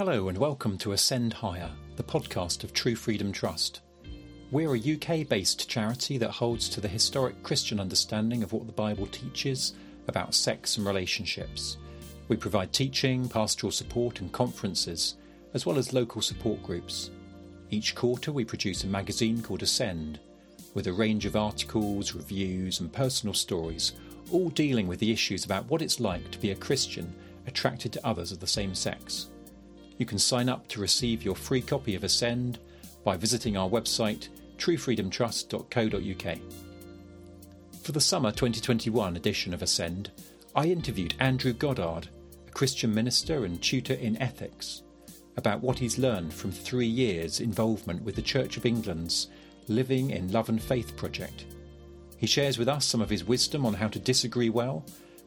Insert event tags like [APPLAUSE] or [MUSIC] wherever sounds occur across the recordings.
Hello and welcome to Ascend Higher, the podcast of True Freedom Trust. We're a UK based charity that holds to the historic Christian understanding of what the Bible teaches about sex and relationships. We provide teaching, pastoral support, and conferences, as well as local support groups. Each quarter, we produce a magazine called Ascend, with a range of articles, reviews, and personal stories, all dealing with the issues about what it's like to be a Christian attracted to others of the same sex. You can sign up to receive your free copy of Ascend by visiting our website truefreedomtrust.co.uk. For the summer 2021 edition of Ascend, I interviewed Andrew Goddard, a Christian minister and tutor in ethics, about what he's learned from three years' involvement with the Church of England's Living in Love and Faith project. He shares with us some of his wisdom on how to disagree well,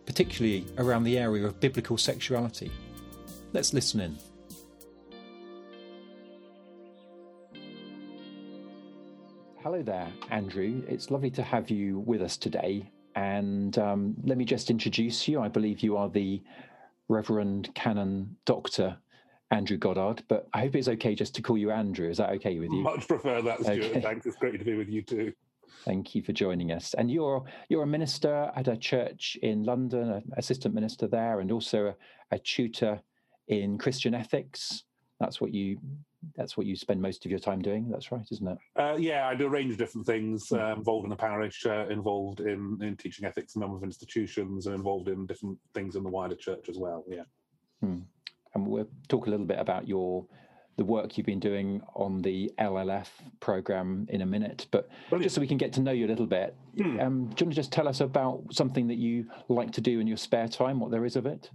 particularly around the area of biblical sexuality. Let's listen in. Hello there, Andrew. It's lovely to have you with us today. And um, let me just introduce you. I believe you are the Reverend Canon Dr. Andrew Goddard, but I hope it's okay just to call you Andrew. Is that okay with you? Much prefer that, Stuart. Okay. Thanks. It's great to be with you too. Thank you for joining us. And you're you're a minister at a church in London, an assistant minister there, and also a, a tutor in Christian ethics. That's what you that's what you spend most of your time doing. That's right, isn't it? Uh, yeah, I do a range of different things. Hmm. Uh, involved in the parish, uh, involved in, in teaching ethics in a number of institutions, and involved in different things in the wider church as well. Yeah. Hmm. And we'll talk a little bit about your the work you've been doing on the LLF program in a minute. But Brilliant. just so we can get to know you a little bit, hmm. um, do you want to just tell us about something that you like to do in your spare time, what there is of it?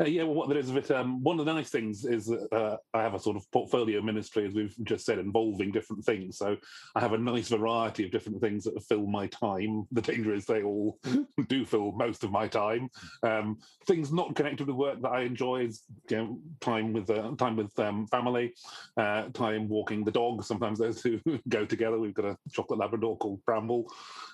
Uh, yeah, well, what there is of it, um, one of the nice things is that uh, I have a sort of portfolio ministry, as we've just said, involving different things. So I have a nice variety of different things that fill my time. The danger is they all [LAUGHS] do fill most of my time. Um, things not connected with work that I enjoy is you know, time with uh, time with um, family, uh, time walking the dog. Sometimes those two [LAUGHS] go together. We've got a chocolate Labrador called Bramble,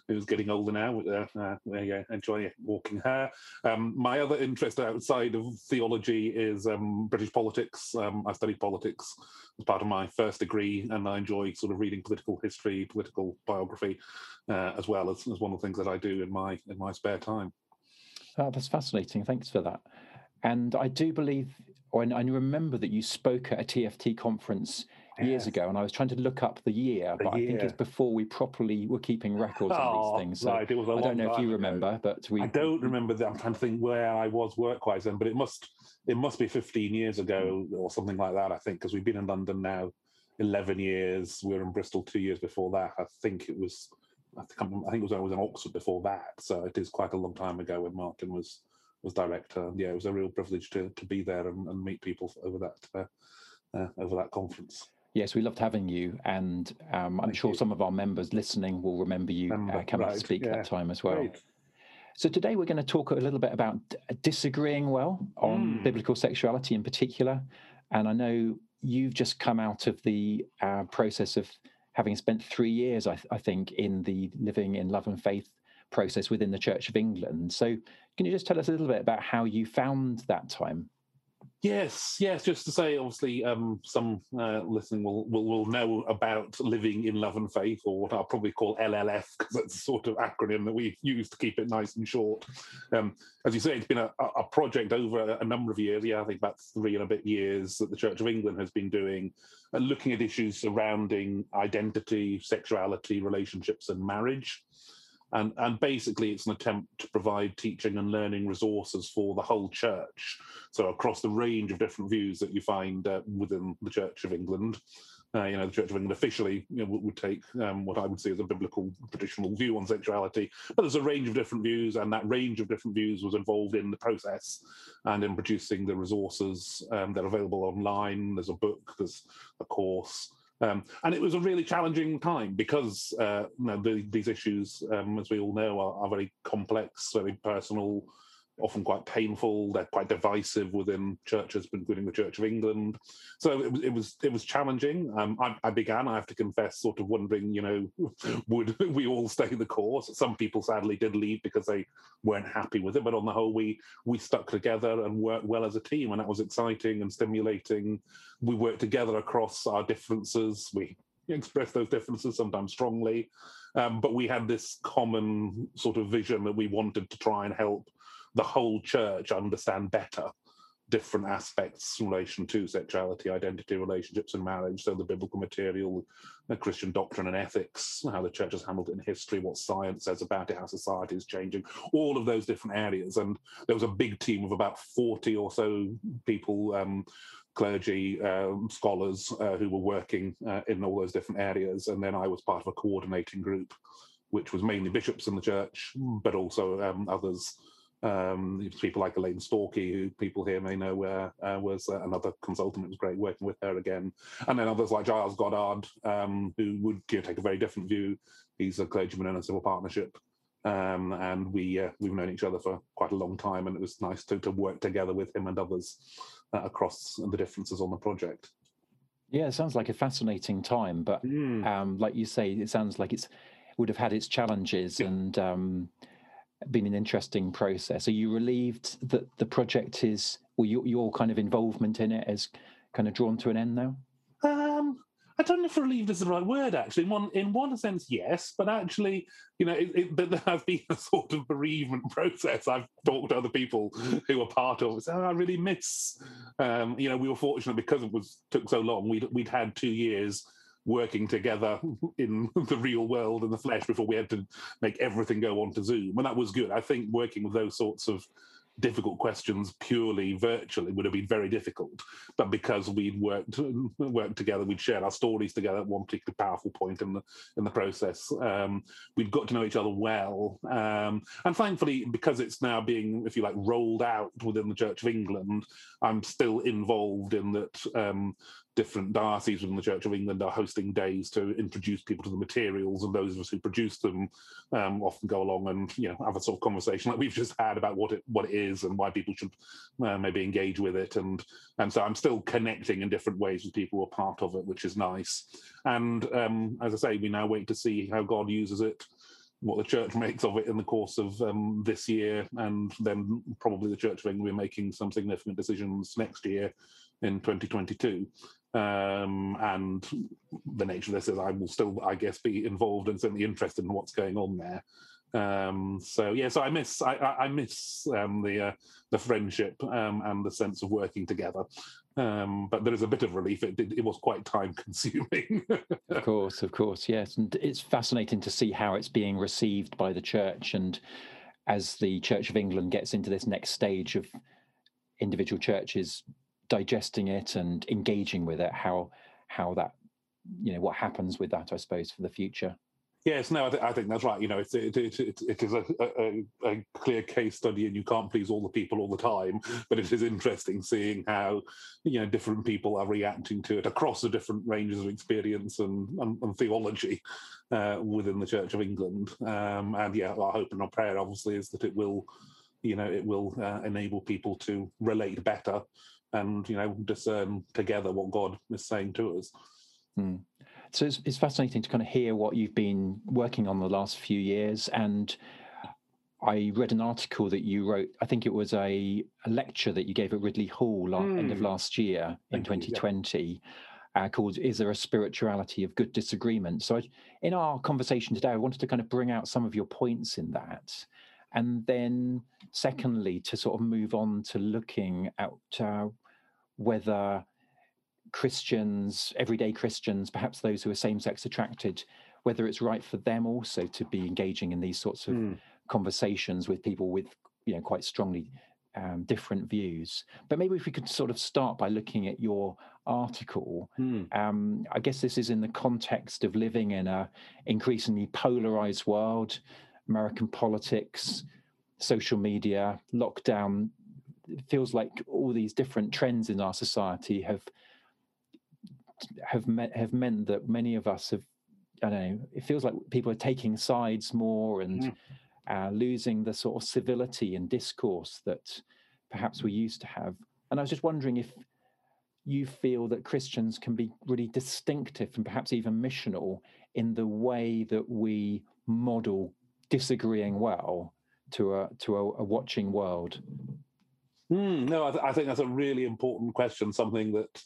who's getting older now. Uh, uh, yeah, enjoy walking her. Um, my other interest outside of theology is um, British politics. Um, I studied politics as part of my first degree, and I enjoy sort of reading political history, political biography, uh, as well as, as one of the things that I do in my in my spare time. Oh, that's fascinating. Thanks for that. And I do believe, or I remember that you spoke at a TFT conference years ago, and I was trying to look up the year, but I think it's before we properly were keeping records oh, these things. So right. I don't know if you remember, ago. but we. I don't remember. That. I'm trying to think where I was work-wise then, but it must it must be 15 years ago or something like that. I think because we've been in London now 11 years. We were in Bristol two years before that. I think it was. I think, I think it was I was in Oxford before that, so it is quite a long time ago when Martin was was director. And yeah, it was a real privilege to to be there and, and meet people over that uh, uh, over that conference. Yes, we loved having you, and um, I'm sure you. some of our members listening will remember you uh, coming right. to speak yeah. that time as well. Great. So today we're going to talk a little bit about disagreeing well on mm. biblical sexuality in particular, and I know you've just come out of the uh, process of having spent three years, I, I think, in the living in love and faith process within the Church of England. So can you just tell us a little bit about how you found that time? Yes, yes. Just to say, obviously, um, some uh, listening will, will will know about living in love and faith, or what I'll probably call LLF, because that's a sort of acronym that we use to keep it nice and short. Um, as you say, it's been a, a project over a number of years. Yeah, I think about three and a bit years that the Church of England has been doing, uh, looking at issues surrounding identity, sexuality, relationships, and marriage and and basically it's an attempt to provide teaching and learning resources for the whole church. So across the range of different views that you find uh, within the church of england. Uh, you know, the Church of England officially you know, would, take um, what I would say is a biblical traditional view on sexuality, but there's a range of different views, and that range of different views was involved in the process and in producing the resources um, that are available online. There's a book, there's a course, um, and it was a really challenging time because uh, you know, the, these issues, um, as we all know, are, are, very complex, very personal, often quite painful. They're quite divisive within churches, including the Church of England. So it was it was it was challenging. Um, I, I, began, I have to confess, sort of wondering, you know, [LAUGHS] would we all stay the course? Some people sadly did leave because they weren't happy with it, but on the whole, we we stuck together and worked well as a team, and that was exciting and stimulating. We worked together across our differences. We [LAUGHS] expressed those differences sometimes strongly, um, but we had this common sort of vision that we wanted to try and help the whole church understand better different aspects in relation to sexuality, identity, relationships, and marriage. So the biblical material, the Christian doctrine and ethics, how the church has handled it in history, what science says about it, how society is changing, all of those different areas. And there was a big team of about 40 or so people, um, clergy, um, scholars uh, who were working uh, in all those different areas. And then I was part of a coordinating group, which was mainly bishops in the church, but also um, others um, people like Elaine Storkey, who people here may know uh, uh, was uh, another consultant. It was great working with her again. And then others like Giles Goddard, um, who would you know, take a very different view. He's a clergyman in a civil partnership. Um, and we uh, we've known each other for quite a long time, and it was nice to, to work together with him and others uh, across the differences on the project. Yeah, it sounds like a fascinating time, but mm. um, like you say, it sounds like it's would have had its challenges yeah. and um, been an interesting process. Are you relieved that the project is, or your, your kind of involvement in it is kind of drawn to an end now? Um, I don't know if relieved is the right word. Actually, in one in one sense, yes, but actually, you know, it, it, there has been [LAUGHS] a sort of bereavement process. I've talked to other people who were part of it. So I really miss. Um, you know, we were fortunate because it was took so long. We'd we'd had two years working together [LAUGHS] in [LAUGHS] the real world and the flesh before we had to make everything go on to Zoom. And that was good. I think working with those sorts of difficult questions purely virtually would have been very difficult. But because we'd worked [LAUGHS] worked together, we'd shared our stories together at one particularly powerful point in the in the process. Um, we'd got to know each other well, um, and thankfully, because it's now being, if you like, rolled out within the Church of England, I'm still involved in that. Um, different dioceses within the Church of England are hosting days to introduce people to the materials, and those of us who produce them um, often go along and you know have a sort of conversation like we've just had about what it what it is and why people should uh, maybe engage with it, and and so I'm still connecting in different ways with people who are part of it, which is nice. And um, as I say, we now wait to see how God uses it what the church [LAUGHS] makes of it in the course of um, this year, and then probably the Church of England will be making some significant decisions next year in 2022. Um, and the nature of this is I will still, I guess, be involved and certainly interested in what's going on there. Um, so yeah, so I miss I, I miss um, the uh, the friendship um, and the sense of working together. Um, but there is a bit of relief. It, it, it was quite time [LAUGHS] consuming. of course, of course, yes, and it's fascinating to see how it's being received by the church, and as the Church of England gets into this next stage of individual churches digesting it and engaging with it, how how that you know what happens with that, I suppose, for the future. Yes, no, I, th- I, think that's right. You know, it's, it, it, it, it is a, a, a, clear case study, and you can't please all the people all the time. But it is interesting seeing how you know different people are reacting to it across the different ranges of experience and, and, and theology uh, within the Church of England. Um, and yeah, our hope and our prayer, obviously, is that it will, you know, it will uh, enable people to relate better and you know discern together what God is saying to us. Hmm. So it's, it's fascinating to kind of hear what you've been working on the last few years. And I read an article that you wrote. I think it was a, a lecture that you gave at Ridley Hall mm. end of hmm. last year in 2020. You, yeah. uh, called "Is there a spirituality of good disagreement?" So, I, in our conversation today, I wanted to kind of bring out some of your points in that, and then, secondly, to sort of move on to looking at uh, whether Christians, everyday Christians, perhaps those who are same sex attracted, whether it's right for them also to be engaging in these sorts of mm. conversations with people with, you know, quite strongly um, different views. But maybe if we could sort of start by looking at your article. Mm. Um, I guess this is in the context of living in a increasingly polarized world, American politics, social media, lockdown. It feels like all these different trends in our society have have met, have meant that many of us have I don't know. It feels like people are taking sides more and mm. uh, losing the sort of civility and discourse that perhaps we used to have. And I was just wondering if you feel that Christians can be really distinctive and perhaps even missional in the way that we model disagreeing well to a to a, a watching world. Mm, no, I, th- I, think that's a really important question. Something that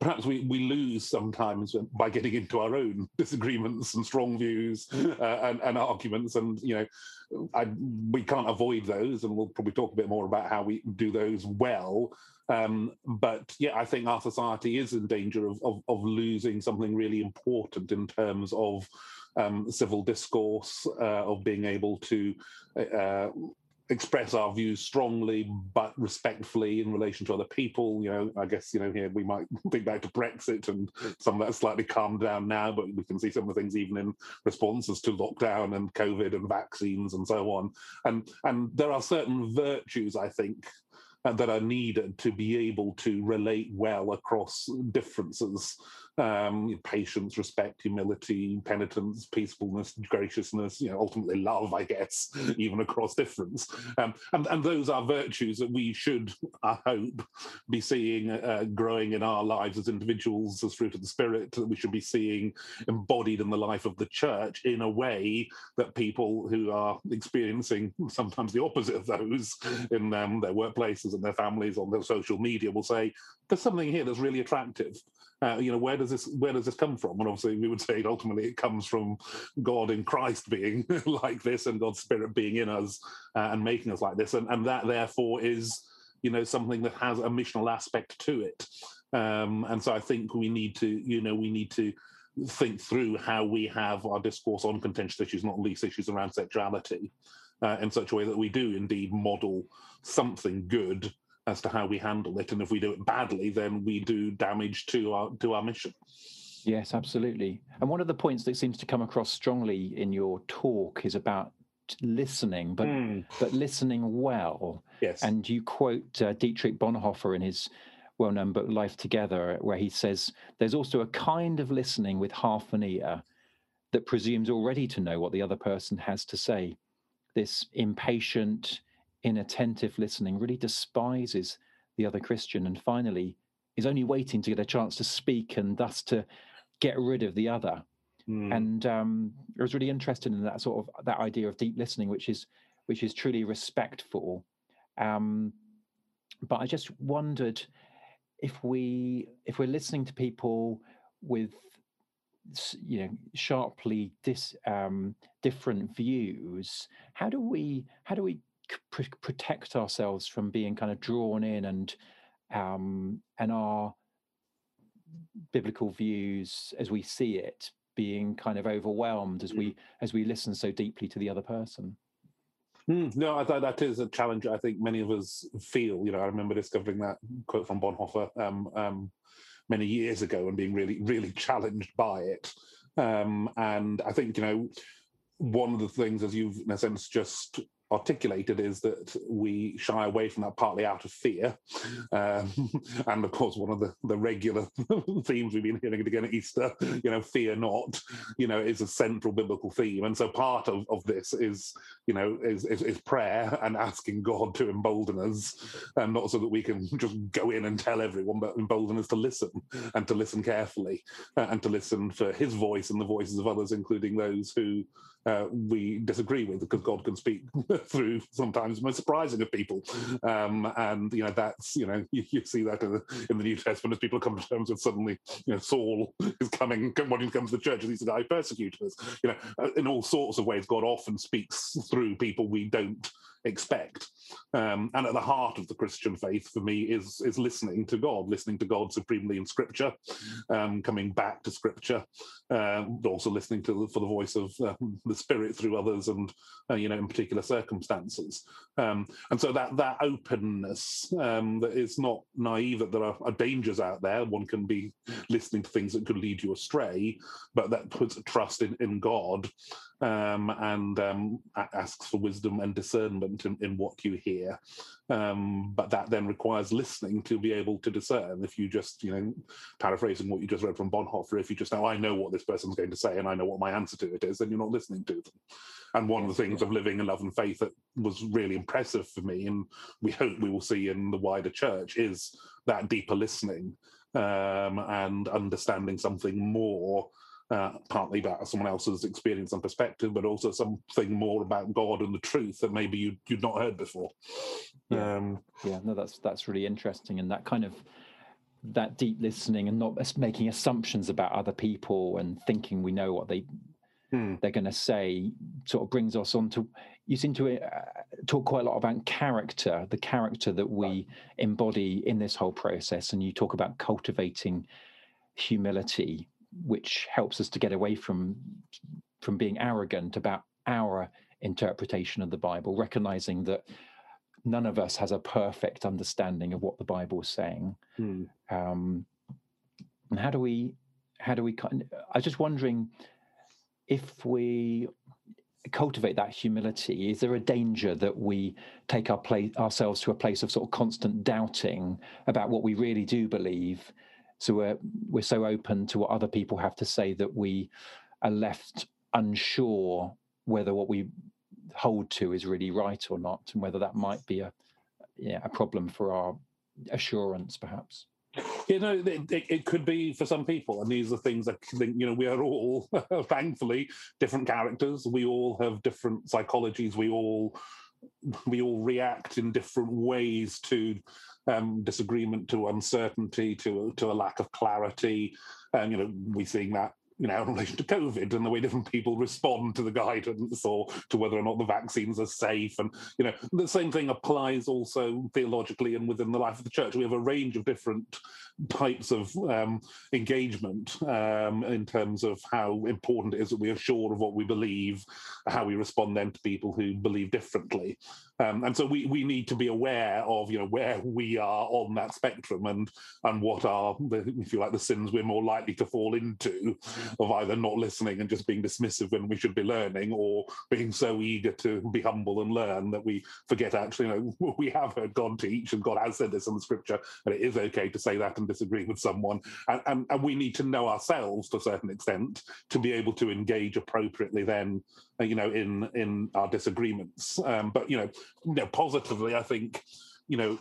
perhaps we, we lose sometimes by getting into our own [LAUGHS] disagreements and strong views [LAUGHS] uh, and, and, arguments. And, you know, I, we can't avoid those. And we'll probably talk a bit more about how we do those well. Um, but yeah, I think our society is in danger of, of, of losing something really important in terms of um, civil discourse, uh, of being able to uh, express our views strongly but respectfully in relation to other people. You know, I guess you know here we might [LAUGHS] think back to Brexit and some of that's slightly calmed down now, but we can see some of the things even in responses to lockdown and COVID and vaccines and so on. And and there are certain virtues I think uh, that are needed to be able to relate well across differences um, patience, respect, humility, penitence, peacefulness, graciousness, you know, ultimately love, I guess, [LAUGHS] even across difference. Um, and, and those are virtues that we should, [LAUGHS] I hope, be seeing uh, growing in our lives as individuals, as fruit of the Spirit, that we should be seeing embodied in the life of the church in a way that people who are experiencing [LAUGHS] sometimes the opposite of those in um, their workplaces and their families on their social media will say, there's something here that's really attractive. Uh, you know, where does this where does this come from? And obviously, we would say ultimately it comes from God in Christ being [LAUGHS] like this, and God's Spirit being in us uh, and making us like this, and, and that therefore is you know something that has a missional aspect to it. Um, and so I think we need to, you know, we need to think through how we have our discourse on contentious issues, not least issues around sexuality, uh, in such a way that we do indeed model something good as to how we handle it. And if we do it badly, then we do damage to our to our mission. Yes, absolutely. And one of the points that seems to come across strongly in your talk is about listening, but mm. but listening well. Yes. And you quote uh, Dietrich Bonhoeffer in his well-known book Life Together, where he says there's also a kind of listening with half an ear that presumes already to know what the other person has to say. This impatient, inattentive listening really despises the other Christian and finally is only waiting to get a chance to speak and thus to get rid of the other. Mm. And um, I was really interested in that sort of that idea of deep listening, which is which is truly respectful. Um, but I just wondered if we if we're listening to people with you know sharply dis, um, different views, how do we how do we pr- protect ourselves from being kind of drawn in and um, and our biblical views as we see it being kind of overwhelmed as we mm. as we listen so deeply to the other person. Mm, no, I thought that is a challenge. I think many of us feel. You know, I remember discovering that quote from Bonhoeffer um, um, many years ago and being really, really challenged by it. Um, and I think you know, one of the things, as you've in a sense just articulated is that we shy away from that partly out of fear. Um, [LAUGHS] and of course, one of the, the regular [LAUGHS] themes we've been hearing again at Easter, you know, fear not, you know, is a central biblical theme. And so part of, of this is, you know, is, is, is prayer and asking God to embolden us, and not so that we can [LAUGHS] just go in and tell everyone, but embolden us to listen and to listen carefully uh, and to listen for his voice and the voices of others, including those who uh, we disagree with because God can speak [LAUGHS] through sometimes most surprising of people. Um, and, you know, that's, you know, [LAUGHS] you, you see that in the, in the, New Testament as people come to terms with suddenly, you know, Saul [LAUGHS] is coming, wanting to come to the church as he's the guy who us. You know, uh, in all sorts of ways, God often speaks through people we don't expect. Um, and at the heart of the Christian faith for me is is listening to God, listening to God supremely in Scripture, um, coming back to Scripture, um, also listening to the, for the voice of uh, the Spirit through others, and uh, you know in particular circumstances. Um, and so that that openness um, that is not naive that there are, are, dangers out there. One can be listening to things that could lead you astray, but that puts trust in in God um, and asks for wisdom and discernment in, in what you hear. Um, but that then requires listening to be able to discern. If you just, you know, paraphrasing what you just read from Bonhoeffer, if you just know, I know what this person's going to say and I know what my answer to it is, then you're not listening to them. And one of the things of living in love and faith that was really impressive for me, and we hope we will see in the wider church, is that deeper listening um, and understanding something more uh, partly about someone else's experience and perspective, but also something more about God and the truth that maybe you, you'd not heard before. Yeah. Um, yeah, no, that's that's really interesting, and that kind of that deep listening and not making assumptions about other people and thinking we know what they hmm. they're going to say sort of brings us on to you seem to uh, talk quite a lot about character the character that we embody in this whole process and you talk about cultivating humility which helps us to get away from from being arrogant about our interpretation of the Bible, recognizing that none of us has a perfect understanding of what the Bible is saying. Mm. Um, and how do we, how do we? I was just wondering if we cultivate that humility. Is there a danger that we take our place ourselves to a place of sort of constant doubting about what we really do believe? So we're we're so open to what other people have to say that we are left unsure whether what we hold to is really right or not, and whether that might be a yeah a problem for our assurance, perhaps. You know, it, it, could be for some people, and these are things that think, you know we are all, [LAUGHS] thankfully, different characters. We all have different psychologies. We all we all react in different ways to um, disagreement, to uncertainty, to to a lack of clarity. And you know, we're seeing that you know, [LAUGHS] in relation to COVID and the way different people respond to the guidance or to whether or not the vaccines are safe. And, you know, the same thing applies also theologically and within the life of the church. We have a range of different types of um, engagement um, in terms of how important it is that we are sure of what we believe, how we respond then to people who believe differently. Um, and so we, we need to be aware of you know where we are on that spectrum and and what are the, if you like the sins we're more likely to fall into of either not listening and just being dismissive when we should be learning or being so eager to be humble and learn that we forget actually you know [LAUGHS] we have heard God teach and God has said this in the scripture and it is okay to say that and disagree with someone. And, and, and we need to know ourselves to a certain extent to be able to engage appropriately then uh, you know in in our disagreements. Um, but you know you know, positively, I think, you know,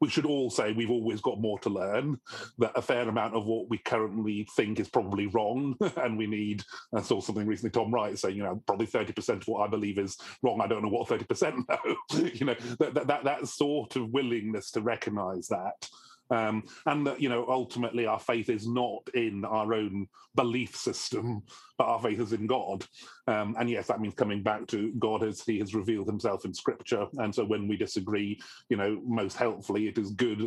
we should all say we've always got more to learn, that a fair amount of what we currently think is probably wrong. [LAUGHS] And we need, I saw something recently, Tom Wright saying, you know, probably 30% of what I believe is wrong. I don't know what 30% [LAUGHS] know. you know, that, that, that sort of willingness to recognize that um, and that, you know, ultimately our faith is not in our own belief system, but our faith is in God. Um, and yes, that means coming back to God as He has revealed Himself in Scripture. And so when we disagree, you know, most helpfully, it is good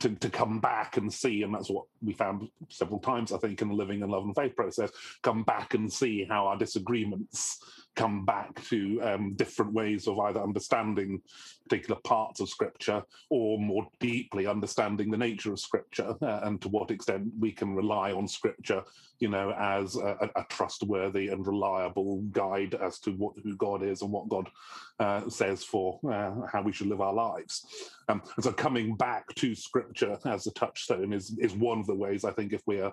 to, to come back and see, and that's what we found several times, I think, in the living and love and faith process, come back and see how our disagreements come back to um, different ways of either understanding particular parts of scripture or more deeply understanding the nature of scripture uh, and to what extent we can rely on scripture you know as a, a trustworthy and reliable guide as to what who god is and what god uh, says for uh, how we should live our lives. Um, and so coming back to scripture as a touchstone is is one of the ways i think if we are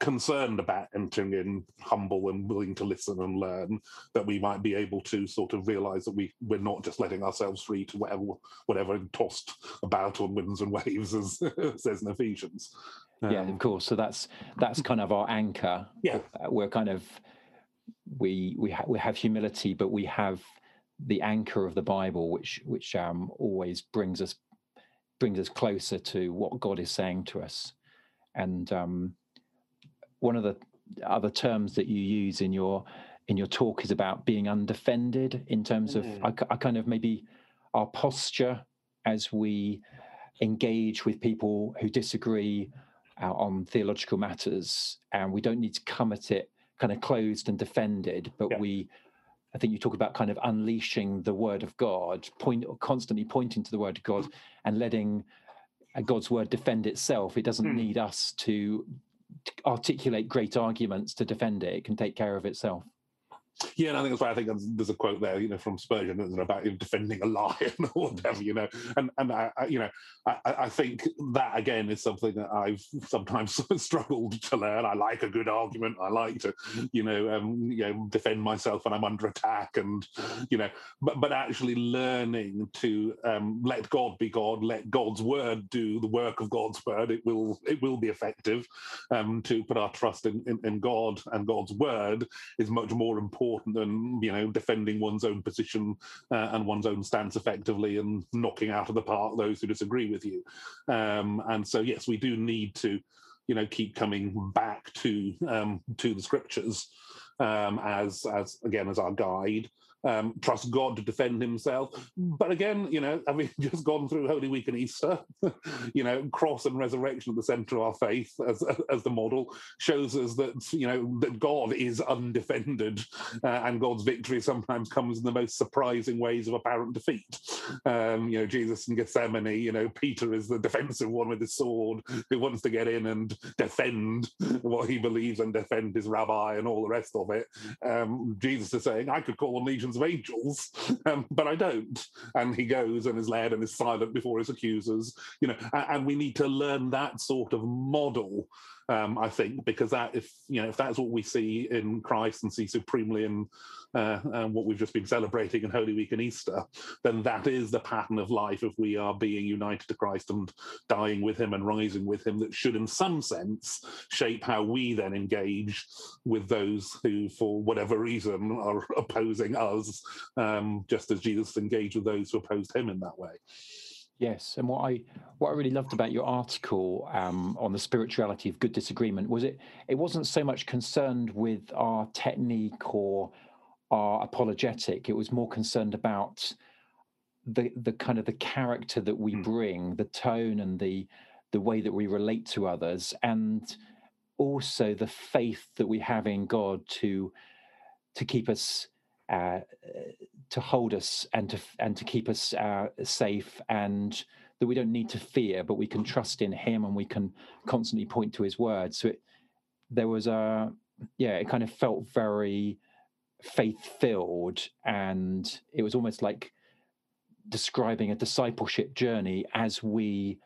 concerned about entering in humble and willing to listen and learn that we might be able to sort of realize that we we're not just letting ourselves free to whatever whatever tossed about on winds and [LAUGHS] waves as [LAUGHS] says in ephesians. Um, yeah of course. So that's that's kind of our anchor. Yeah. Uh, we're kind of we we, ha- we have humility but we have the anchor of the bible which which um always brings us brings us closer to what god is saying to us. And um one of the other terms that you use in your in your talk is about being undefended in terms of mm. I, I, kind of maybe our posture as we engage with people who disagree uh, on theological matters and we don't need to come at it kind of closed and defended but yeah. we i think you talk about kind of unleashing the word of god point constantly pointing to the word of god and letting uh, god's word defend itself it doesn't mm. need us to articulate great arguments to defend it. It can take care of itself. Yeah, and I think that's why I think there's a quote there, you know, from Spurgeon about defending a lion or whatever, you know, and and I, I you know, I, I think that again is something that I've sometimes [LAUGHS] struggled to learn. I like a good argument. I like to, you know, um, you know, defend myself when I'm under attack, and you know, but but actually learning to um, let God be God, let God's word do the work of God's word. It will it will be effective. Um, to put our trust in, in, in God and God's word is much more important than you know defending one's own position uh, and one's own stance effectively and knocking out of the park those who disagree with you. Um, and so yes, we do need to you know keep coming back to um, to the scriptures um, as as again as our guide um, trust God to defend himself. But again, you know, [LAUGHS] having just gone through Holy Week and Easter, [LAUGHS] you know, cross and resurrection at the center of our faith as, [LAUGHS] as the model shows us that, you know, that God is undefended uh, and God's victory sometimes comes in the most surprising ways of apparent defeat. Um, you know, Jesus in Gethsemane, you know, Peter is the defensive one with his sword who wants to get in and defend what he believes and defend his rabbi and all the rest of it. Um, Jesus is saying, I could call on legions of angels, [LAUGHS] um, but I don't. And he goes and is led and is silent before his accusers, you know, and, and we need to learn that sort of model um, I think, because that if you know if that's what we see in Christ and see supremely in uh, um, what we've just been celebrating in Holy Week and Easter, then that is the pattern of life if we are being united to Christ and dying with Him and rising with Him. That should, in some sense, shape how we then engage with those who, for whatever reason, are [LAUGHS] opposing us, um, just as Jesus engaged with those who opposed Him in that way. Yes, and what I what I really loved about your article um, on the spirituality of good disagreement was it it wasn't so much concerned with our technique or our apologetic. It was more concerned about the the kind of the character that we mm. bring, the tone and the the way that we relate to others, and also the faith that we have in God to to keep us uh, to hold us and to and to keep us uh, safe and that we don't need to fear but we can trust in him and we can constantly point to his word. So it, there was a yeah it kind of felt very faith filled and it was almost like describing a discipleship journey as we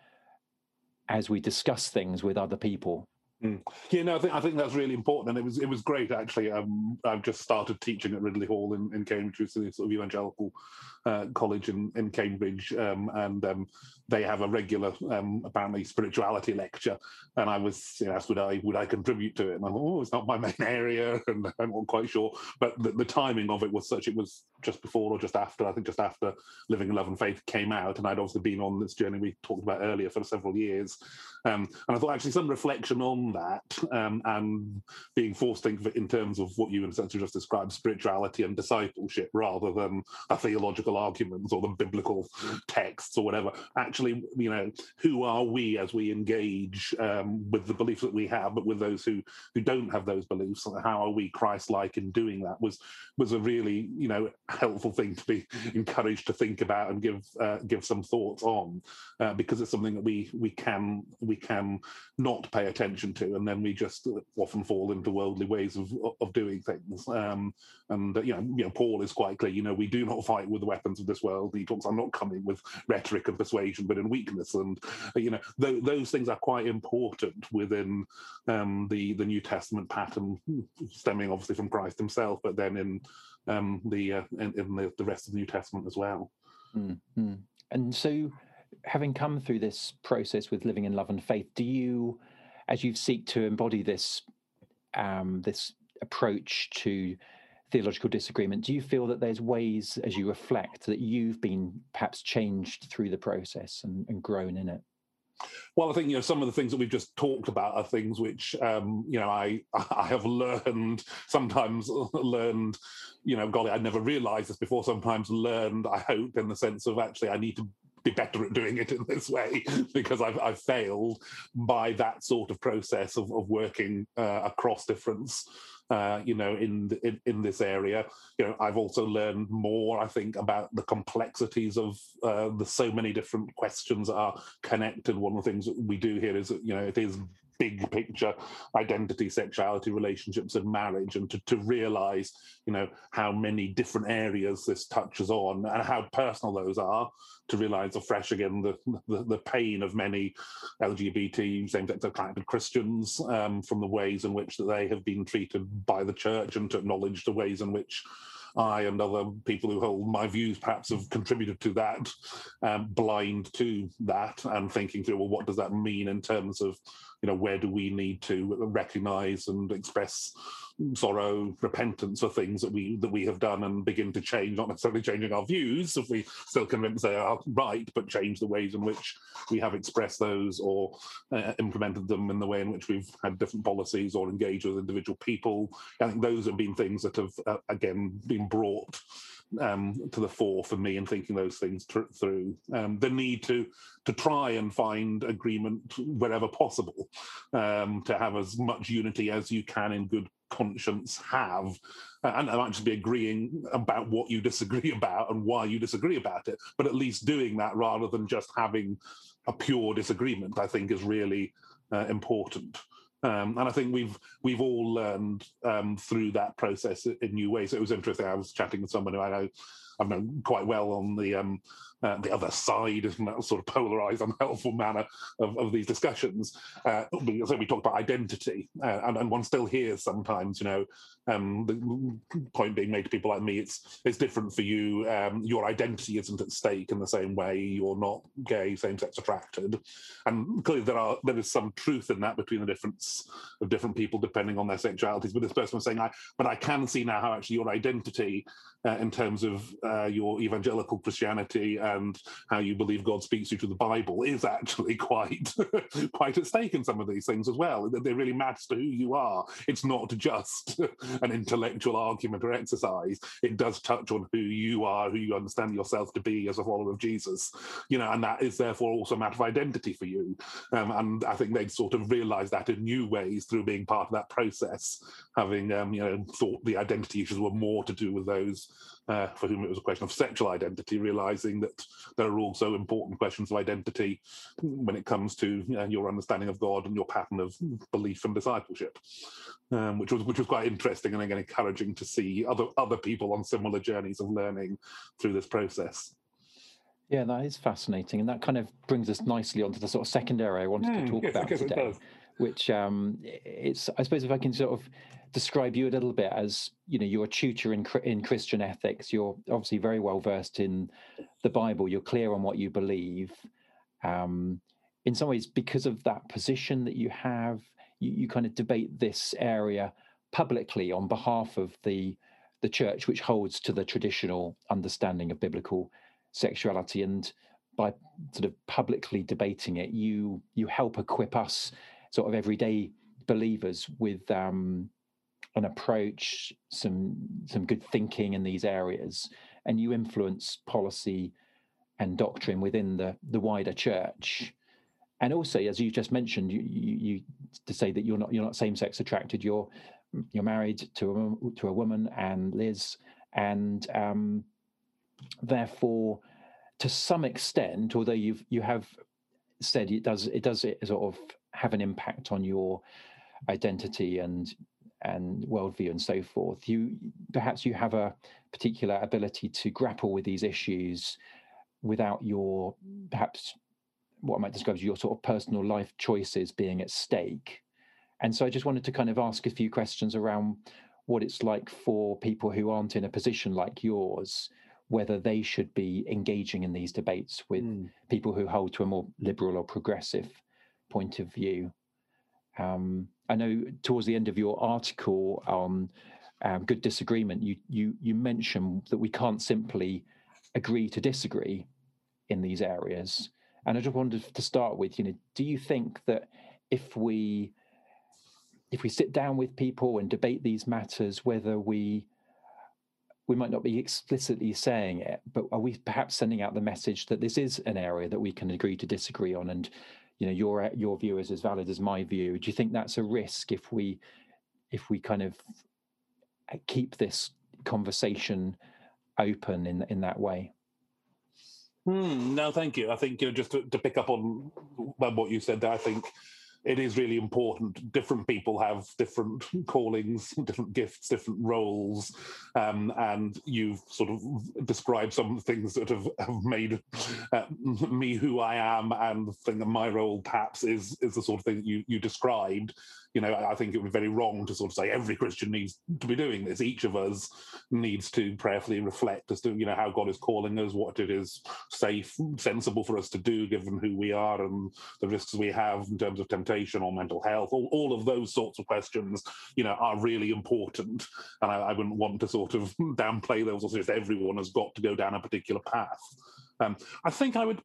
as we discuss things with other people Mm. Yeah, no, I think I think that's really important, and it was it was great actually. Um, I've just started teaching at Ridley Hall in, in Cambridge, which is a sort of evangelical uh, college in in Cambridge, um, and um, they have a regular um, apparently spirituality lecture. And I was you know, asked would I would I contribute to it, and I thought, oh, it's not my main [LAUGHS] area, and I'm not quite sure. But the, the timing of it was such; it was just before or just after. I think just after Living in Love and Faith came out, and I'd obviously been on this journey we talked about earlier for several years. Um, and I thought actually some reflection on that um, and being forced to think of it in terms of what you and sense just described spirituality and discipleship rather than a theological arguments or the biblical texts or whatever. Actually, you know, who are we as we engage um, with the beliefs that we have, but with those who who don't have those beliefs? How are we Christ-like in doing that? Was was a really you know helpful thing to be [LAUGHS] encouraged to think about and give uh, give some thoughts on uh, because it's something that we we can we can not pay attention to, and then we just often fall into worldly ways of of doing things. Um, and uh, you know, you know, Paul is quite clear. You know, we do not fight with the weapons of this world. He talks, "I'm not coming with rhetoric and persuasion, but in weakness." And uh, you know, th- those things are quite important within um, the the New Testament pattern, stemming obviously from Christ Himself, but then in um, the uh, in, in the, the, rest of the New Testament as well. Mm-hmm. And so, having come through this process with living in love and faith, do you, as you seek to embody this um, this approach to theological disagreement, do you feel that there's ways, as you reflect, that you've been perhaps changed through the process and, and grown in it? Well, I think you know some of the things that we've just talked about are things which um, you know I [LAUGHS] I have learned sometimes [LAUGHS] learned you know golly I never realised this before. Sometimes learned I hope in the sense of actually I need to be better at doing it in this way [LAUGHS] because I've, I've failed by that sort of process of, of working uh, across difference. Uh, you know, in, in, in this area, you know, I've also learned more. I think about the complexities of uh, the so many different questions that are connected. One of the things we do here is, you know, it is big picture identity, sexuality, relationships, and marriage, and to, to realize, you know, how many different areas this touches on and how personal those are. To realize afresh again the the, the pain of many LGBT same-sex attracted Christians um, from the ways in which that they have been treated by the church, and to acknowledge the ways in which I and other people who hold my views perhaps have contributed to that, um, blind to that, and thinking through, well, what does that mean in terms of, you know, where do we need to recognize and express sorrow, repentance for things that we that we have done and begin to change, not necessarily changing our views if we still convinced they are right, but change the ways in which we have expressed those or uh, implemented them in the way in which we've had different policies or engaged with individual people. I think those have been things that have uh, again been brought um, to the fore for me in thinking those things tr- through. Um, the need to to try and find agreement wherever possible, um, to have as much unity as you can in good conscience have, uh, and actually be agreeing about what you [LAUGHS] disagree about and why you disagree about it, but at least doing that rather than just having a pure disagreement, I think is really uh, important. Um, and I think we've we've all learned um, through that process in new ways. It was interesting. I was chatting with someone who I know I've known quite well on the um, uh, the other side in that sort of polarized, unhelpful manner of, of these discussions. Uh, so we talk about identity, uh, and, and one still hears sometimes, you know, um, the point being made to people like me, it's it's different for you. Um, your identity isn't at stake in the same way. You're not gay, same-sex attracted, and clearly there are there is some truth in that between the difference of different people depending on their sexualities. But this person was saying, I but I can see now how actually your identity, uh, in terms of uh, your evangelical Christianity and how you believe God speaks to you through the Bible, is [LAUGHS] actually quite quite at stake in some of these things as well. They really matter to who you are. It's not just [LAUGHS] an intellectual argument or exercise. It does touch on who you are, who you understand yourself to be as a follower of Jesus, you know, and that is therefore also a matter of identity for you. Um, and I think they'd sort of realised that in new ways through being part of that process, having um, you know thought the identity issues were more to do with those uh, for whom it was a question of sexual identity, realizing that there are also important questions of identity when it comes to you know, your understanding of God and your pattern of belief and discipleship, um, which was which was quite interesting and again encouraging to see other other people on similar journeys of learning through this process. Yeah, that is fascinating, and that kind of brings us nicely onto the sort of second area I wanted to hmm, talk yes, about today, which um, it's I suppose if I can sort of describe you a little bit as you know you're a tutor in in Christian ethics. You're obviously very well versed in the Bible. You're clear on what you believe. Um, in some ways, because of that position that you have, you, you kind of debate this area publicly on behalf of the the church, which holds to the traditional understanding of biblical sexuality, and by sort of publicly debating it, you you help equip us, sort of everyday believers, with um, an approach, some some good thinking in these areas, and you influence policy and doctrine within the the wider church. And also, as you just mentioned, you, you, you to say that you're not you're not same sex attracted. You're you're married to a to a woman and Liz, and um, therefore, to some extent, although you've you have said it does it does it sort of have an impact on your identity and and worldview and so forth, you perhaps you have a particular ability to grapple with these issues without your perhaps what I might describe as your sort of personal life choices being at stake. And so I just wanted to kind of ask a few questions around what it's like for people who aren't in a position like yours, whether they should be engaging in these debates with mm. people who hold to a more liberal or progressive point of view. Um, I know towards the end of your article on um, good disagreement, you you you mention that we can't simply agree to disagree in these areas. And I just wanted to start with, you know, do you think that if we if we sit down with people and debate these matters, whether we we might not be explicitly saying it, but are we perhaps sending out the message that this is an area that we can agree to disagree on and you know your your view is as valid as my view. Do you think that's a risk if we if we kind of uh, keep this conversation open in in that way? Hmm, no, thank you. I think you know, just to, to, pick up on what you said there, I think it is really important. Different people have different [LAUGHS] callings, [LAUGHS] different gifts, different roles, um, and you've sort of described some things that have, have made uh, [LAUGHS] me who I am, and the thing that my role perhaps is is the sort of thing that you you described you know, I think it would be very wrong to sort of say every Christian needs to be doing this. Each of us needs to prayerfully reflect as to, you know, how God is calling us, what it is safe, sensible for us to do, given who we are and the risks we have in terms of temptation or mental health. All, all of those sorts of questions, you know, are really important. And I, I wouldn't want to sort of [LAUGHS] downplay those or suggest everyone has got to go down a particular path. Um, I think I would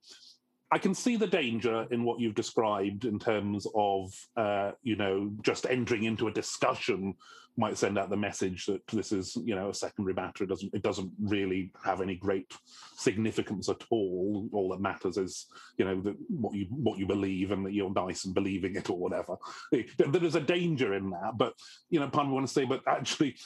I can see the danger in what you've described in terms of, uh, you know, just entering into a discussion might send out the message that this is, you know, a secondary matter. It doesn't, it doesn't really have any great significance at all. All that matters is, you know, what you what you believe and that you're nice and believing it or whatever. There is a danger in that, but you know, part of me want to say, but actually,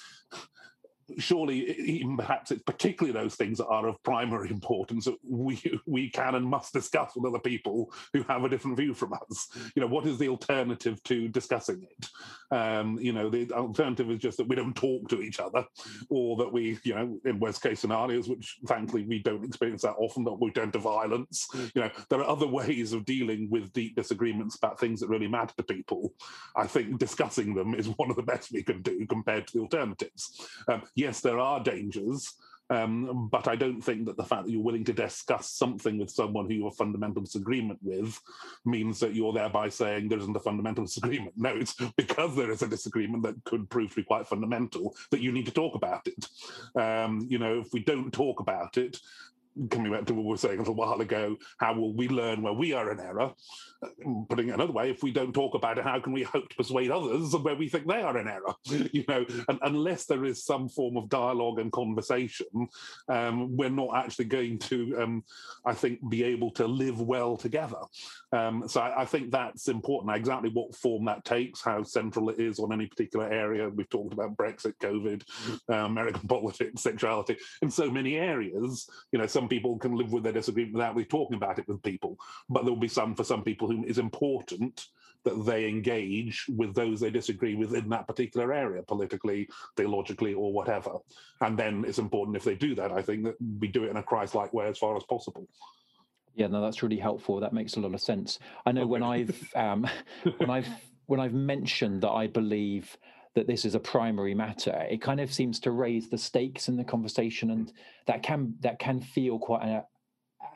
surely even perhaps it's particularly those things that are of primary [LAUGHS] importance that we [LAUGHS] we can and must discuss with other people who have a different view from us. You know what is the alternative to discussing it? Um, you know the alternative is just that we don't talk to each other or that we you know in worst case scenarios which thankfully we don't experience that often that we turn to violence. You know there are other ways of dealing with deep disagreements about things that really matter to people. I think discussing them is [LAUGHS] one of the best we can do compared to the alternatives. Um, yes, there are dangers, um, but I don't think that the fact that you're willing to discuss something with someone who you have fundamental disagreement with means that you're thereby saying there isn't a fundamental disagreement. No, it's because there is a disagreement that could prove to be quite fundamental that you need to talk about it. Um, you know, if we don't talk about it, coming back to what we were saying a little while ago, how will we learn where we are in error? Putting it another way, if we don't talk about it, how can we hope to persuade others where we think they are in error? [LAUGHS] You know, and unless there is some form of dialogue and conversation, um, we're not actually going to, um, I think, be able to live well together. Um, so I, I, think that's important. Exactly what form that takes, how central it is on any particular area. We've talked about Brexit, COVID, uh, American [LAUGHS] politics, sexuality, in so many areas. You know, some people can live with their disagreement without really talking about it with people, but there will be some for some people whom it is important that they engage with those they disagree with in that particular area, politically, theologically, or whatever. And then it's important if they do that, I think, that we do it in a Christ like way as far as possible. Yeah, no, that's really helpful. That makes a lot of sense. I know when I've um, [LAUGHS] when I've when I've mentioned that I believe that this is a primary matter, it kind of seems to raise the stakes in the conversation, and that can that can feel quite a,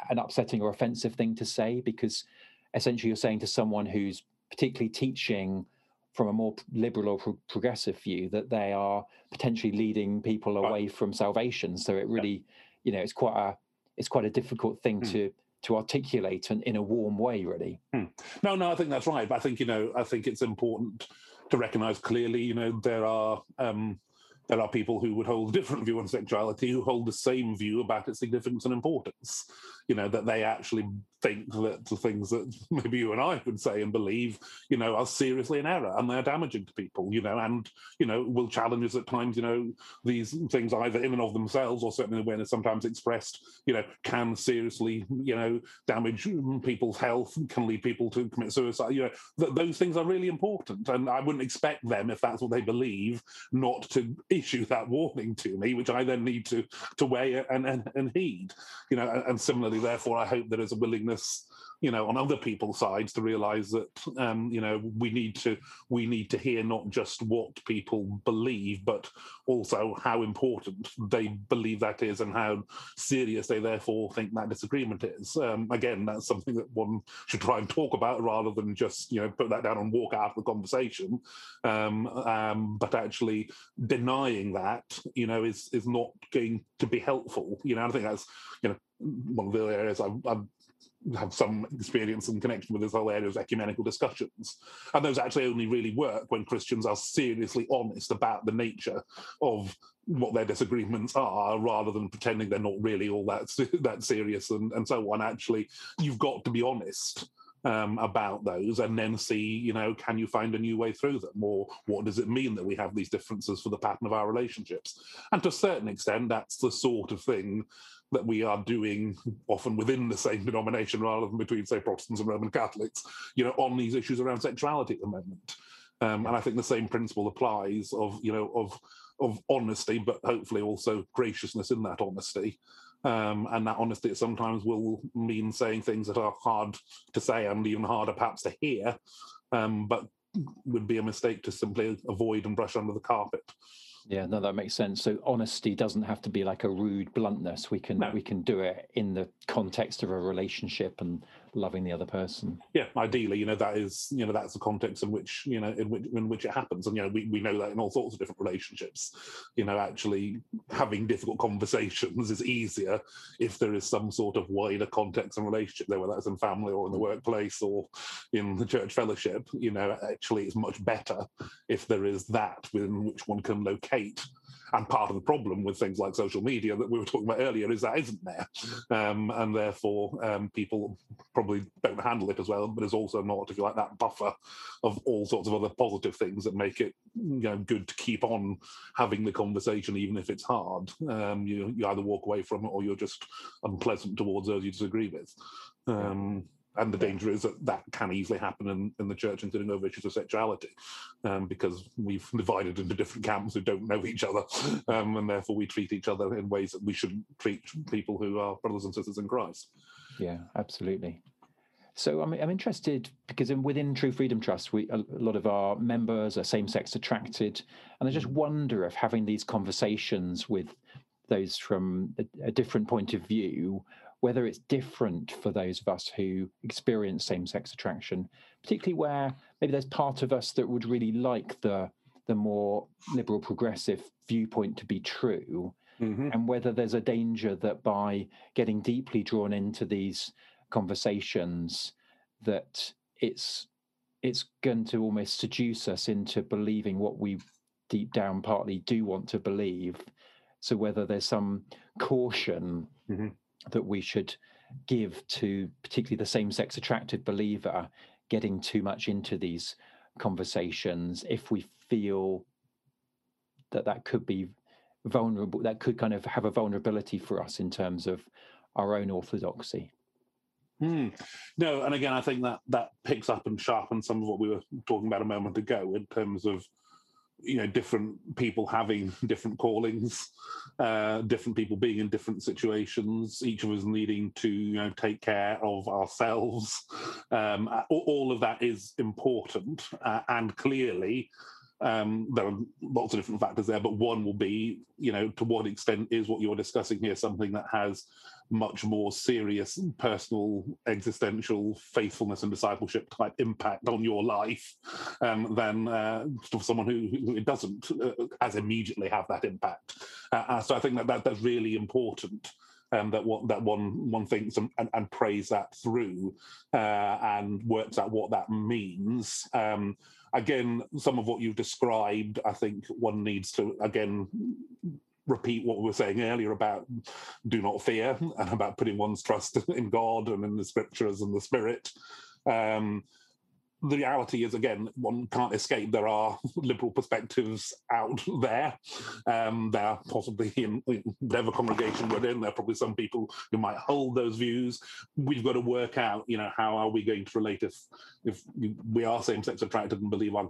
an upsetting or offensive thing to say because essentially you're saying to someone who's particularly teaching from a more liberal or pro- progressive view that they are potentially leading people away from salvation. So it really, you know, it's quite a it's quite a difficult thing mm. to to articulate and in a warm way, really. Hmm. No, no, I think that's right. But I think you know, I think it's important to recognise clearly. You know, there are um, there are people who would hold a different view on sexuality who hold the same view about its significance and importance. You know that they actually think that the things that [LAUGHS] maybe you and I would say and believe, you know, are seriously in error and they're damaging to people, you know, and, you know, will challenge us at times, you know, these things either in and of themselves or certainly when it's sometimes expressed, you know, can seriously, you know, damage people's health, can lead people to commit suicide. You know, th- those things are really important. And I wouldn't expect them, if that's what they believe, not to [LAUGHS] issue that warning to me, which I then need to to weigh and, and, and heed. You know, and, and similarly, therefore, I hope there is a willingness you know on other people's sides to realize that um, you know we need to we need to hear not just what people believe but also how important they believe that is and how serious they therefore think that disagreement is. Um, again that's something that one should try and talk about rather than just you know put that down and walk out of the conversation. Um, um but actually denying that you know is is not going to be helpful. You know i think that's you know one of the areas I've, I've have some experience and connection with this whole area of ecumenical discussions. And those actually only really work when Christians are seriously honest about the nature of what their disagreements are rather than pretending they're not really all that [LAUGHS] that serious and, and so on. Actually, you've got to be honest. Um, about those and then see, you know, can you find a new way through them? Or what does it mean that we have these differences for the pattern of our relationships? And to a certain extent, that's the sort of thing that we are doing often within the same denomination rather than between, say, Protestants and Roman Catholics, you know, on these issues around sexuality at the moment. Um, and I think the same principle applies of, you know, of of honesty, but hopefully also graciousness in that honesty. Um, and that honesty sometimes will mean saying things that are hard to say and even harder perhaps to hear, um, but would be a mistake to simply avoid and brush under the carpet. Yeah, no, that makes sense. So honesty doesn't have to be like a rude bluntness. We can no. we can do it in the context of a relationship and loving the other person. Yeah, ideally, you know, that is you know that's the context in which you know in which in which it happens, and you know we, we know that in all sorts of different relationships. You know, actually having difficult conversations is easier if there is some sort of wider context and relationship there, whether that's in family or in the mm. workplace or in the church fellowship. You know, actually, it's much better if there is that within which one can locate and part of the problem with things like social media that we were talking about earlier is that isn't there. Um, and therefore, um, people probably don't handle it as well, but there's also not, if you like, that buffer of all sorts of other positive things that make it you know, good to keep on having the conversation, even if it's hard. Um, you, you either walk away from it or you're just unpleasant towards those you disagree with. Um, and the danger is that that can easily happen in, in the church, including over issues of sexuality, um, because we've divided into different camps who don't know each other, [LAUGHS] um, and therefore we treat each other in ways that we shouldn't treat people who are brothers and sisters in Christ. Yeah, absolutely. So I'm, I'm interested because in, within True Freedom Trust, we a lot of our members are same-sex attracted, and I just wonder if having these conversations with those from a, a different point of view whether it's different for those of us who experience same sex attraction, particularly where maybe there's part of us that would really like the the more liberal progressive viewpoint to be true, mm-hmm. and whether there's a danger that by getting deeply drawn into these conversations, that it's it's going to almost seduce us into believing what we deep down partly do want to believe. So whether there's some caution mm-hmm that we should give to particularly the same sex attracted believer getting too much into these conversations if we feel that that could be vulnerable that could kind of have a vulnerability for us in terms of our own orthodoxy Hmm. No, and again, I think that that picks up and sharpens some of what we were talking about a moment ago in terms of you know different people having different callings uh different people being in different situations each of us needing to you know take care of ourselves. Um all of that is important uh, and clearly um, there are lots of different factors there, but one will be, you know, to what extent is what you're discussing here something that has much more serious personal, existential faithfulness and discipleship type impact on your life um, than uh, someone who, who it doesn't uh, as immediately have that impact. Uh, uh, so I think that, that that's really important. Um, that what that one one thinks and, and, and prays that through uh, and works out what that means. Um, again, some of what you've described, I think one needs to again repeat what we were saying earlier about do not fear and about putting one's trust [LAUGHS] in God and in the scriptures and the spirit. Um, the reality is, again, one can't escape. There are [LAUGHS] liberal perspectives out there. Um, there are possibly in whatever congregation we're in, there are probably some people who might hold those views. We've got to work out, you know, how are we going to relate if if we are same-sex attracted and believe our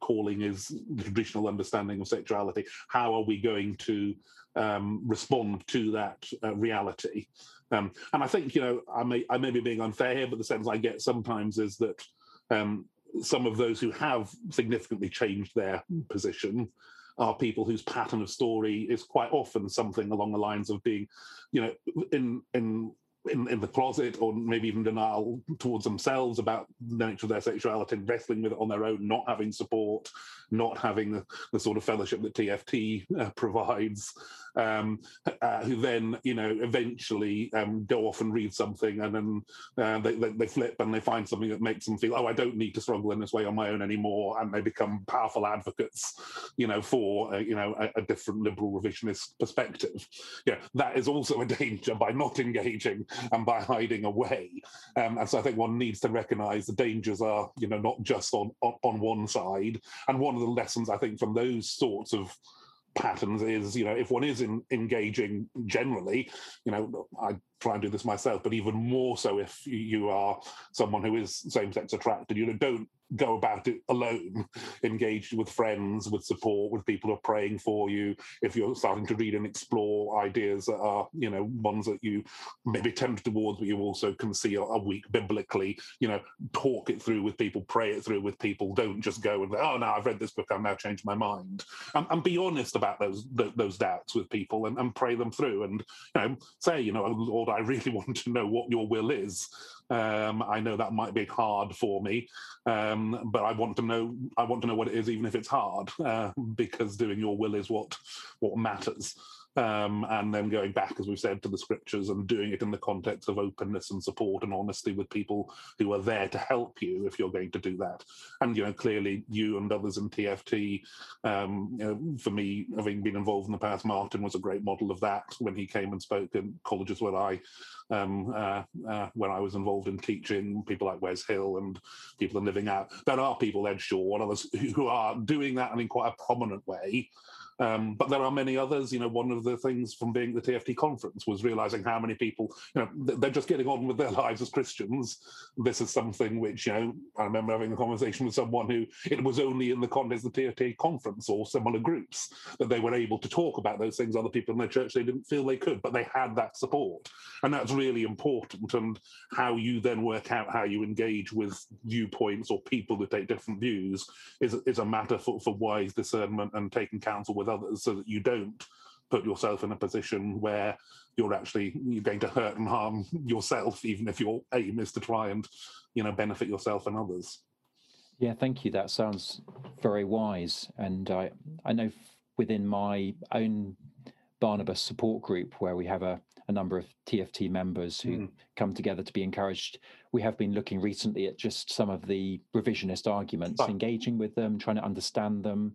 calling is the traditional understanding of sexuality? How are we going to um, respond to that uh, reality? Um, and I think, you know, I may I may be being unfair here, but the sense I get sometimes is that um, some of those who have significantly changed their position are people whose pattern of story is quite often something along the lines of being, you know, in in in, in the closet or maybe even denial towards themselves about the nature of their sexuality and wrestling with it on their own, not having support, not having the, the sort of fellowship that TFT uh, [LAUGHS] provides, um, uh, who then, you know, eventually um, go off and read something and then uh, they, they, they, flip and they find something that makes them feel, oh, I don't need to struggle in this way on my own anymore. And they become powerful advocates, you know, for, uh, you know, a, a, different liberal revisionist perspective. Yeah, that is also a [LAUGHS] danger by not engaging [LAUGHS] and by hiding away. Um, and so I think one needs to recognize the dangers are, you know, not just on, on, on one side. And one of the lessons I think from those sorts of patterns is, you know, if one is in, engaging generally, you know, I try and do this myself, but even more so if you are someone who is same-sex attracted, you know, don't go about it alone, Engage with friends, with support, with people who are praying for you. If you're starting to read and explore ideas that are, you know, ones that you maybe tend towards, but you also can see are, weak biblically, you know, talk it through with people, pray it through with people. Don't just go and, oh, no, I've read this book, I've now changed my mind. And, and be honest about those those doubts with people and, and pray them through and, you know, say, you know, Lord, I really [LAUGHS] want to know what your will is. Um, I know that might be hard for me, um, but I want to know. I want to know what it is, even if it's hard, uh, because doing your will is what what matters um, and then going back, as we've said, to the scriptures and doing it in the context of openness and support and honesty with people who are there to help you if you're going to do that. And you know, clearly, you and others in TFT, um, you know, for me, having been involved in the past, Martin was a great model of that when he came and spoke in colleges where I um, uh, uh, when I was involved in teaching, people like Wes Hill and people in Living Out. There are people, Ed Shaw and others, who are doing that and in quite a prominent way. Um, but there are many others. You know, one of the things from being at the TFT conference was realizing how many people, you know, they're just getting on with their [LAUGHS] lives as Christians. This is something which, you know, I remember having a conversation with someone who it was only in the context of the TFT conference or similar groups that they were able to talk about those things. Other people in their church, they didn't feel they could, but they had that support. And that's really important. And how you then work out how you engage with viewpoints or people who take different views is, is a matter for, for wise discernment and taking counsel with with others so that you don't put yourself in a position where you're actually you're going to hurt and harm yourself even if your aim is to try and you know benefit yourself and others. Yeah thank you. That sounds very wise. And i i know within my own barnabas support group where we have a, a number of tft members who mm. come together to be encouraged we have been looking recently at just some of the revisionist arguments engaging with them trying to understand them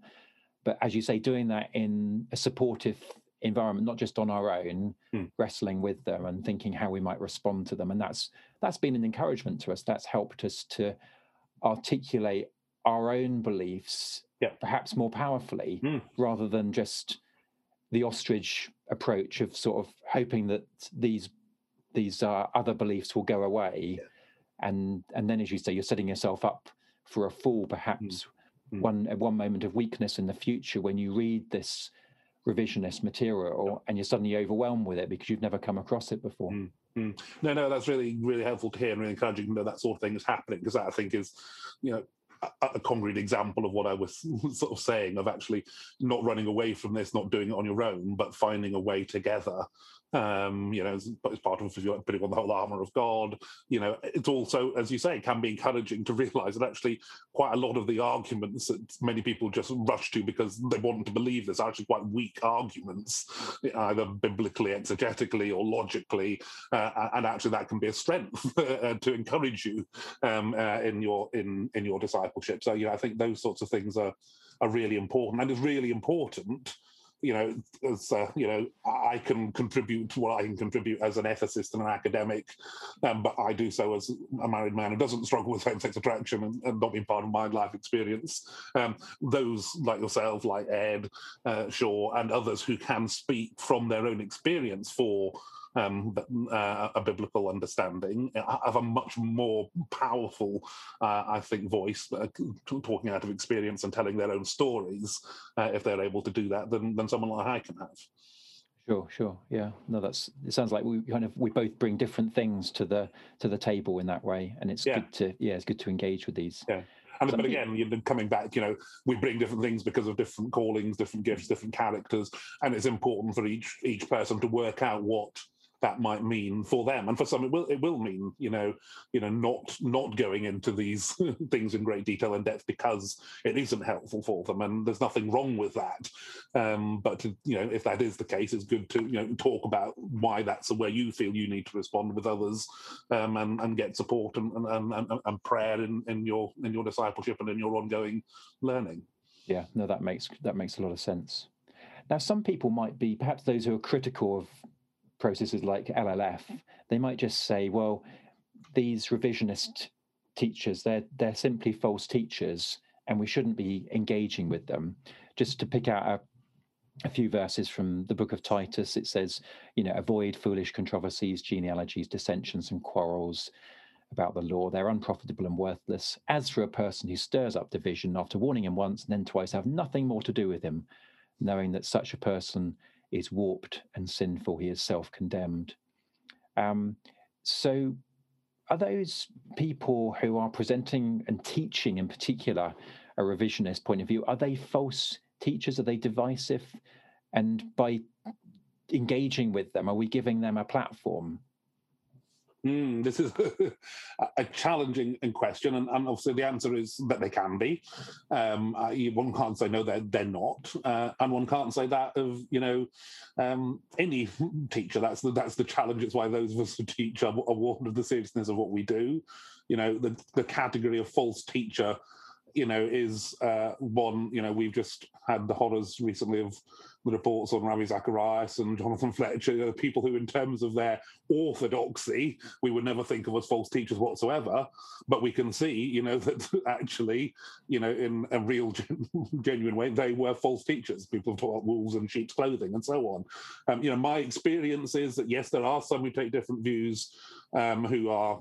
but as you say, doing that in a supportive environment, not just on our own, mm. wrestling with them and thinking how we might respond to them, and that's that's been an encouragement to us. That's helped us to articulate our own beliefs, yeah. perhaps more powerfully, mm. rather than just the ostrich approach of sort of hoping that these these uh, other beliefs will go away, yeah. and and then as you say, you're setting yourself up for a fall, perhaps. Mm mm. one at one moment of weakness in the future when you read this revisionist material and you're suddenly overwhelmed with it because you've never come across it before. Mm. Mm. No, no, that's really, really helpful to hear and really encouraging to know that sort of thing is happening because that I think is, you know, a, a, concrete example of what I was [LAUGHS] sort of saying of actually not running away from this, not doing it on your own, but finding a way together um, you know, it's part of putting on the whole armor of God. You know, it's also, as you say, can be encouraging to realize that actually quite a lot of the arguments that many people just rush to because they want to believe this are actually quite weak arguments, either biblically, exegetically, or logically, uh, and actually that can be a strength [LAUGHS] uh, to encourage you um, uh, in your in in your discipleship. So, you know, I think those sorts of things are are really important, and it's really important you know, as uh, you know, I can contribute what I can contribute as an ethicist and an academic, um, but I do so as a married man who doesn't struggle with same-sex attraction and, and not being part of my life experience. Um, those like yourself, like Ed uh, Shaw, and others who can speak from their own experience for um, uh, a biblical understanding have a much more powerful, uh, I think, voice, uh, talking out of experience and telling their own stories, uh, if they're able to do that, than, than someone like I can have. Sure, sure, yeah. No, that's. It sounds like we kind of we both bring different things to the to the table in that way, and it's yeah. good to yeah, it's good to engage with these. Yeah. And, but again, you coming back, you know, we bring different things because of different callings, different gifts, different characters, and it's important for each each person to work out what that might mean for them and for some it will it will mean you know you know not not going into these [LAUGHS] things in great detail and depth because it isn't helpful for them and there's nothing wrong with that. Um, but you know if that is the case it's good to you know talk about why that's where you feel you need to respond with others um, and and get support and and, and, and prayer in, in your in your discipleship and in your ongoing learning. Yeah no that makes that makes a lot of sense. Now some people might be perhaps those who are critical of processes like LLF, they might just say, well, these revisionist teachers, they're they're simply false teachers, and we shouldn't be engaging with them. Just to pick out a a few verses from the book of Titus. It says, you know, avoid foolish controversies, genealogies, dissensions, and quarrels about the law. They're unprofitable and worthless. As for a person who stirs up division after warning him once and then twice, have nothing more to do with him, knowing that such a person is warped and sinful. He is self condemned. Um, so, are those people who are presenting and teaching, in particular, a revisionist point of view, are they false teachers? Are they divisive? And by engaging with them, are we giving them a platform? Mm, this is [LAUGHS] a challenging question, and, and, obviously the answer is that they can be. Um, I, one can't say no, they're they're not, uh, and one can't say that of you know um, any teacher. That's the that's the challenge. It's why those of us who teach are, are warned of the seriousness of what we do. You know, the the category of false teacher you know, is uh, one, you know, we've just had the horrors recently of the reports on Ravi Zacharias and Jonathan Fletcher, you know, people who, in terms of their orthodoxy, we would never think of as false teachers whatsoever. But we can see, you know, [LAUGHS] that actually, you know, in a real, [LAUGHS] genuine way, they were false teachers. People talk about wolves and sheep's clothing and so on. Um, you know, my experience is that, yes, there are some who take different views um, who are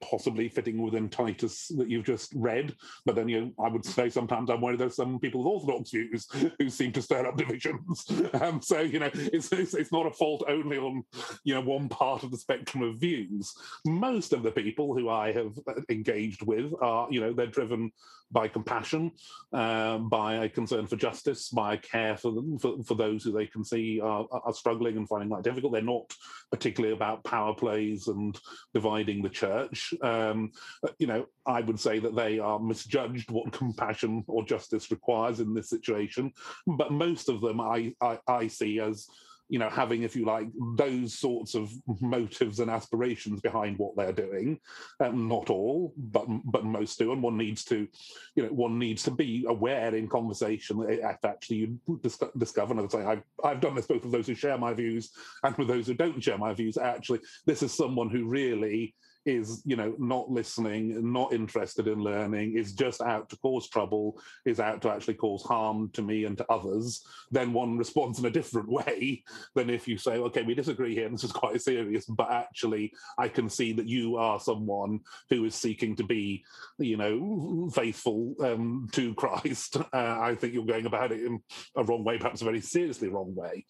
possibly fitting within Titus that you've just read. But then you, I would say sometimes I'm worried there's some people with orthodox views who seem to stir up divisions. [LAUGHS] Um, so you know, it's, it's, it's not a fault only on you know one part of the spectrum of views. Most of the people who I have engaged with are you know they're driven by compassion, um, by a concern for justice, by a care for them, for, for those who they can see are, are struggling and finding that difficult. They're not particularly about power plays and dividing the church. Um, you know, I would say that they are misjudged what compassion or justice requires in this situation. But most of them I, I, I see as you know, having, if you like, those sorts of motives and aspirations behind what they're doing. Um, not all, but but most do, and one needs to, you know, one needs to be aware in conversation that actually you discover. And I say, I've I've done this both with those who share my views and with those who don't share my views. Actually, this is someone who really is you know not listening not interested in learning is just out to cause trouble is out to actually cause harm to me and to others then one [LAUGHS] responds in a different way than if you say okay we disagree here this is quite serious but actually i can see that you are someone who is seeking to be you know faithful um, to [LAUGHS] christ. Uh, i think you're going about it in a wrong way perhaps a very seriously wrong way.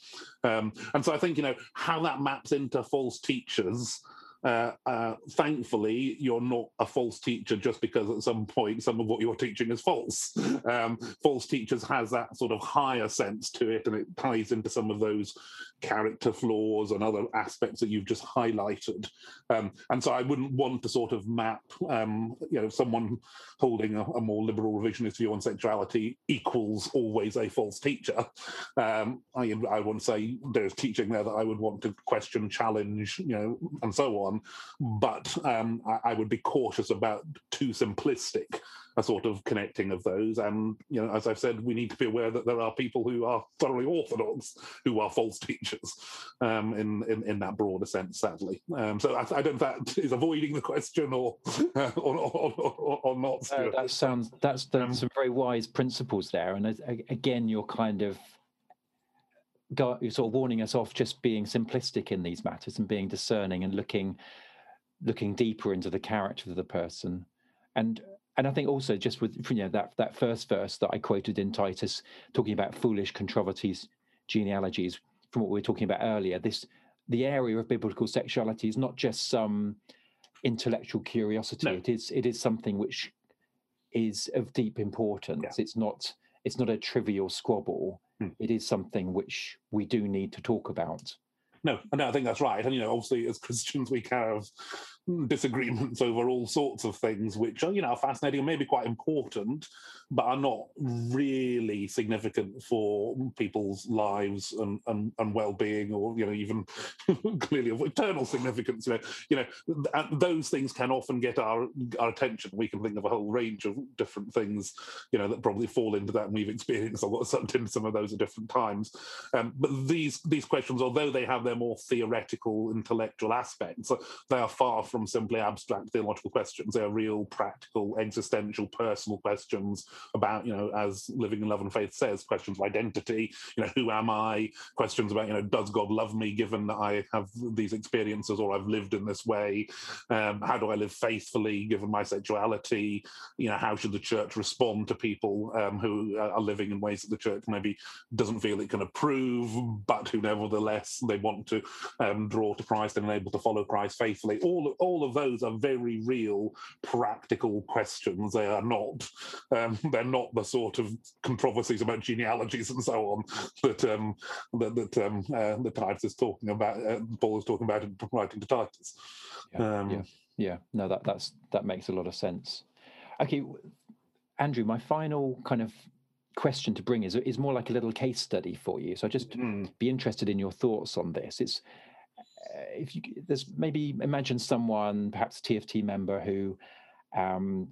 Um, and so i think you know how that maps into false teachers uh, uh, thankfully, you're not a false teacher just because at some point some of what you're teaching is false. [LAUGHS] Um, false teachers has that sort of higher sense to it, and it ties into some of those character flaws and other aspects that you've just highlighted. Um, and so I wouldn't want to sort of map, um, you know, someone holding a, a, more liberal revisionist view on sexuality equals always a false teacher. Um, I, I to say there's teaching there that I would want to question, challenge, you know, and so on. But um, I, I would be cautious about too simplistic a sort of connecting of those. And you know, as I've said, we need to be aware that there are people who are thoroughly orthodox who are false teachers um, in, in, in that broader sense. Sadly, um, so I, I, don't know if that is avoiding the question or [LAUGHS] uh, or, or, or, or, not. Uh, that sounds that's, that's some very wise principles there, and again, you're kind of sort of warning us off just being simplistic in these matters and being discerning and looking looking deeper into the character of the person and and I think also just with you know that that first verse that I quoted in Titus, talking about foolish controversies, genealogies, from what we were talking about earlier, this the area of biblical sexuality is not just some intellectual curiosity. No. It is it is something which is of deep importance. Yeah. It's not it's not a trivial squabble. Hmm. It is something which we do need to talk about. No, no, I think that's right. And you know, obviously, as Christians, we have disagreements [LAUGHS] over all sorts of things, which are you know fascinating and maybe quite important, but are not really significant for people's lives and and, and well-being, or you know even [LAUGHS] clearly of eternal significance. You know, you know those things can often get our our attention. We can think of a whole range of different things, you know, that probably fall into that, and we've experienced a lot [LAUGHS] of some of those at different times. Um, but these these questions, although they have their more theoretical, intellectual aspects, they are far from from simply abstract theological questions. They are real, practical, existential, personal questions about, you know, as Living in Love and Faith says, questions of identity. You know, who am I? Questions about, you know, does God love me given that I have these experiences or I've lived in this way? Um, how do I live faithfully given my sexuality? You know, how should the church respond to people um, who are living in ways that the church maybe doesn't feel it can approve, but who nevertheless they want to um, draw to Christ and able to follow Christ faithfully. All all of those are very real, practical questions. They are not um, they're not the sort of controversies about genealogies and so on that um, that that, um, uh, that Titus is talking about. Uh, Paul is talking about in writing to Titus. Yeah, um, yeah, yeah. No, that that's that makes a lot of sense. Okay, Andrew, my final kind of question to bring is is more like a little case study for you. So I just mm. be interested in your thoughts on this. It's if you there's maybe imagine someone, perhaps a TFT member who um,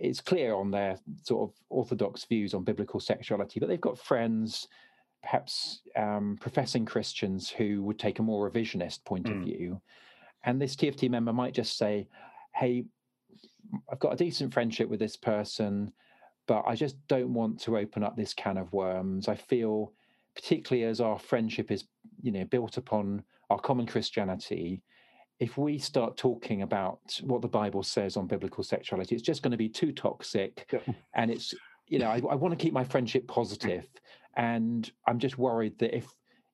is clear on their sort of orthodox views on biblical sexuality, but they've got friends, perhaps um, professing Christians, who would take a more revisionist point mm. of view. And this TFT member might just say, "Hey, I've got a decent friendship with this person, but I just don't want to open up this can of worms. I feel, particularly as our friendship is, you know, built upon our common Christianity, if we start talking about what the Bible says on biblical sexuality, it's just going to be too toxic. Yeah. And it's, you know, I, I want to keep my friendship positive, and I'm just worried that if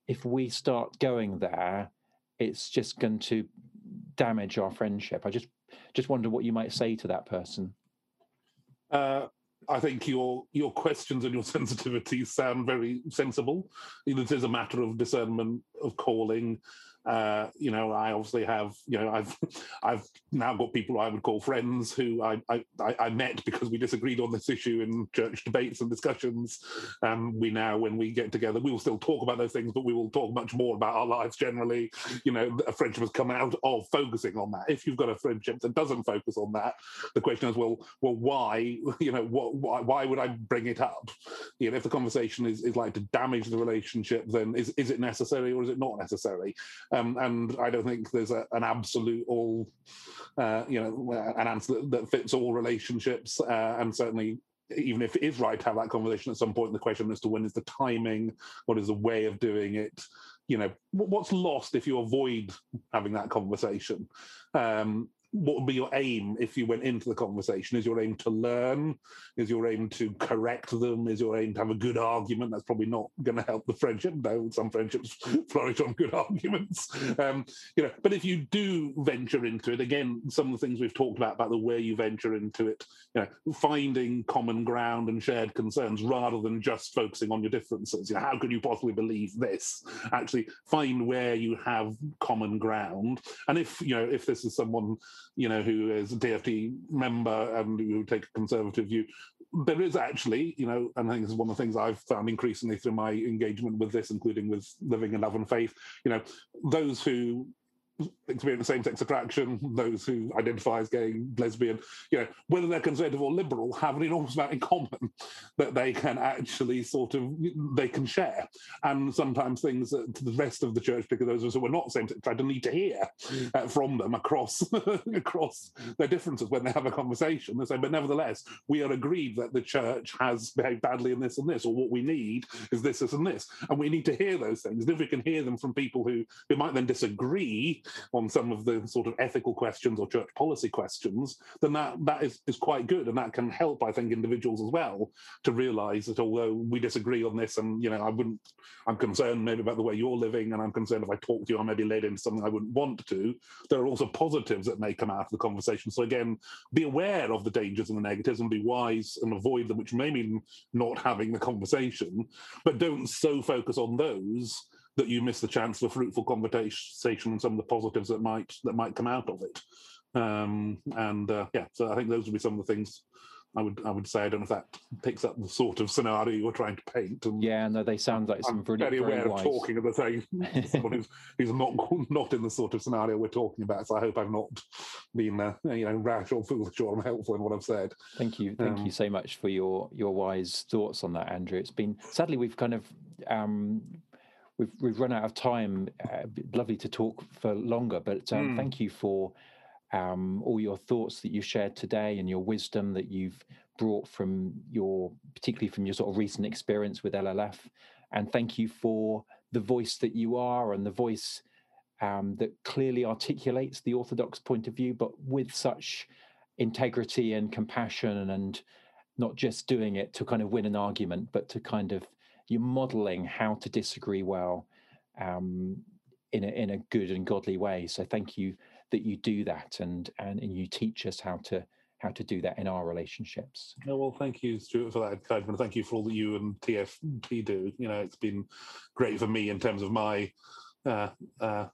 if we start going there, it's just going to damage our friendship. I just just wonder what you might say to that person. Uh, I think your your questions and your [LAUGHS] sensitivities sound very sensible. It is a matter of discernment of calling uh, you know, I obviously have, you know, I've [LAUGHS] I've now got people I would call friends who I I, I met because we disagreed on this issue in church debates and discussions. Um, we now, when we get together, we will still talk about those things, but we will talk much more about our lives generally. You know, a friendship has come out of focusing on that. If you've got a friendship that doesn't focus on that, the question is, well, well, why? [LAUGHS] You know, what? Why, why would I bring it up? You know, if the conversation is, is like to damage the relationship, then is is it necessary or is it not necessary? Um, and I don't think there's a, an absolute all, uh, you know, an answer that, that fits all relationships. Uh, and certainly, even if it is right to have that conversation at some point, the question as to when is the timing, what is the way of doing it, you know, what's lost if you avoid having that conversation? Um, what would be your aim if you went into the conversation? Is your aim to learn? Is your aim to correct them? Is your aim to have a good argument? That's probably not going to help the friendship, though some friendships [LAUGHS] flourish on good arguments. Um, you know, but if you do venture into it, again, some of the things we've talked about about the way you venture into it, you know, finding common ground and shared concerns rather than just focusing on your differences. You know, how can you possibly believe this? Actually, find where you have common ground, and if you know if this is someone you know, who is a TFT member and who take a conservative view, there is actually, you know, and I think this is one of the things I've found increasingly through my engagement with this, including with living in love and faith, you know, those who experience same-sex attraction, those who identify as gay, lesbian, you know, whether they're conservative or liberal, have an enormous amount in common [LAUGHS] that they can actually sort of they can share, and sometimes things that the rest of the church, because those of us who are not same-sex attracted, need to hear mm. uh, from them across [LAUGHS] across their differences when they have a conversation. They say, but nevertheless, we are agreed that the church has behaved badly in this and this, or what we need is this, this, and this, and we need to hear those things. And if we can hear them from people who who might then disagree on some of the sort of ethical questions or church policy questions, then that that is, is quite good. And that can help, I think, individuals as well to realize that although we disagree on this and you know, I wouldn't I'm concerned maybe about the way you're living, and I'm concerned if I talk to you, I may be led into something I wouldn't want to. There are also positives that may come out of the conversation. So again, be aware of the dangers and the negatives and be wise and avoid them, which may mean not having the conversation, but don't so focus on those that you miss the chance for fruitful conversation and some of the positives that might that might come out of it. Um, and uh, yeah, so I think those would be some of the things I would I would say. I don't know if that picks up the sort of scenario you're trying to paint. And yeah, no, they sound like some I'm very, very aware of talking of the thing. [LAUGHS] Someone who's, who's not not in the sort of scenario we're talking about. So I hope I've not been uh, you know rash or foolish or unhelpful in what I've said. Thank you, thank um, you so much for your your wise thoughts on that, Andrew. It's been sadly we've kind of um, we've we've run out of time. Uh, lovely to talk for longer, but um, mm. thank you for um, all your thoughts that you've shared today and your wisdom that you've brought from your, particularly from your sort of recent experience with LLF. And thank you for the voice that you are and the voice um, that clearly articulates the Orthodox point of view, but with such integrity and compassion and not just doing it to kind of win an argument, but to kind of you're modeling how to disagree well um, in a in a good and godly way. So thank you that you do that and and, and you teach us how to how to do that in our relationships. Well, thank you, Stuart, for that encouragement. Thank you for all that you and TFT do. You know, it's been great for me in terms of my uh, uh,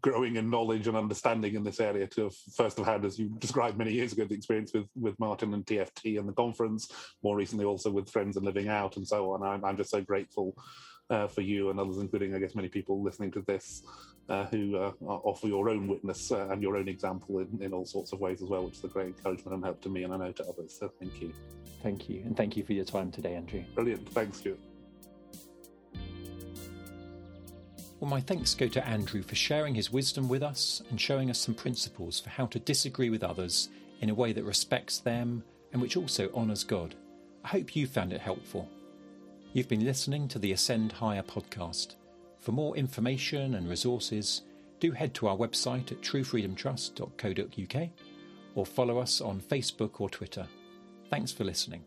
growing in knowledge and understanding in this area to have first have had, as you described many years ago, the experience with with Martin and TFT and the conference, more recently also with Friends and Living Out and so on. I'm, I'm just so grateful uh, for you and others, including, I guess, many people listening to this uh, who uh, offer your own witness uh, and your own example in, in all sorts of ways as well, which is a great encouragement and help to me and I know to others. So thank you. Thank you. And thank you for your time today, Andrew. Brilliant. Thanks, Stuart. Well, my thanks go to Andrew for sharing his wisdom with us and showing us some principles for how to disagree with others in a way that respects them and which also honours God. I hope you found it helpful. You've been listening to the Ascend Higher podcast. For more information and resources, do head to our website at truefreedomtrust.co.uk or follow us on Facebook or Twitter. Thanks for listening.